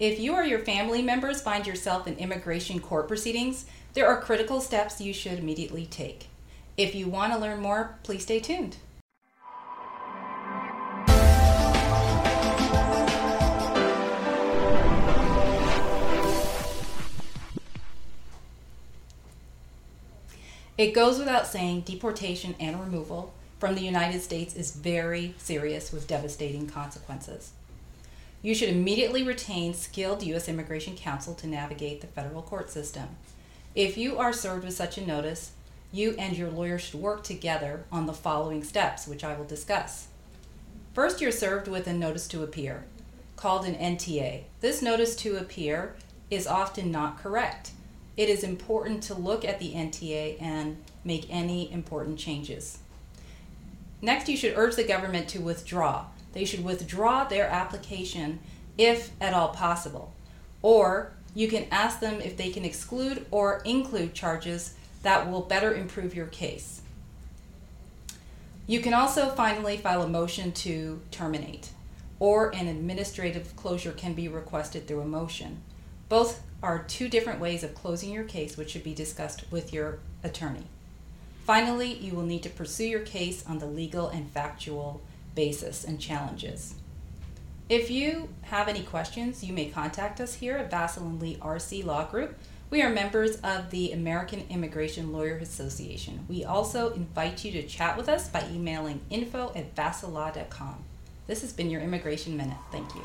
If you or your family members find yourself in immigration court proceedings, there are critical steps you should immediately take. If you want to learn more, please stay tuned. It goes without saying, deportation and removal from the United States is very serious with devastating consequences. You should immediately retain skilled U.S. immigration counsel to navigate the federal court system. If you are served with such a notice, you and your lawyer should work together on the following steps, which I will discuss. First, you're served with a notice to appear, called an NTA. This notice to appear is often not correct it is important to look at the NTA and make any important changes. Next, you should urge the government to withdraw. They should withdraw their application if at all possible. Or you can ask them if they can exclude or include charges that will better improve your case. You can also finally file a motion to terminate, or an administrative closure can be requested through a motion. Both are two different ways of closing your case, which should be discussed with your attorney. Finally, you will need to pursue your case on the legal and factual basis and challenges. If you have any questions, you may contact us here at Vassal and Lee RC Law Group. We are members of the American Immigration Lawyers Association. We also invite you to chat with us by emailing info at vassallaw.com. This has been your Immigration Minute. Thank you.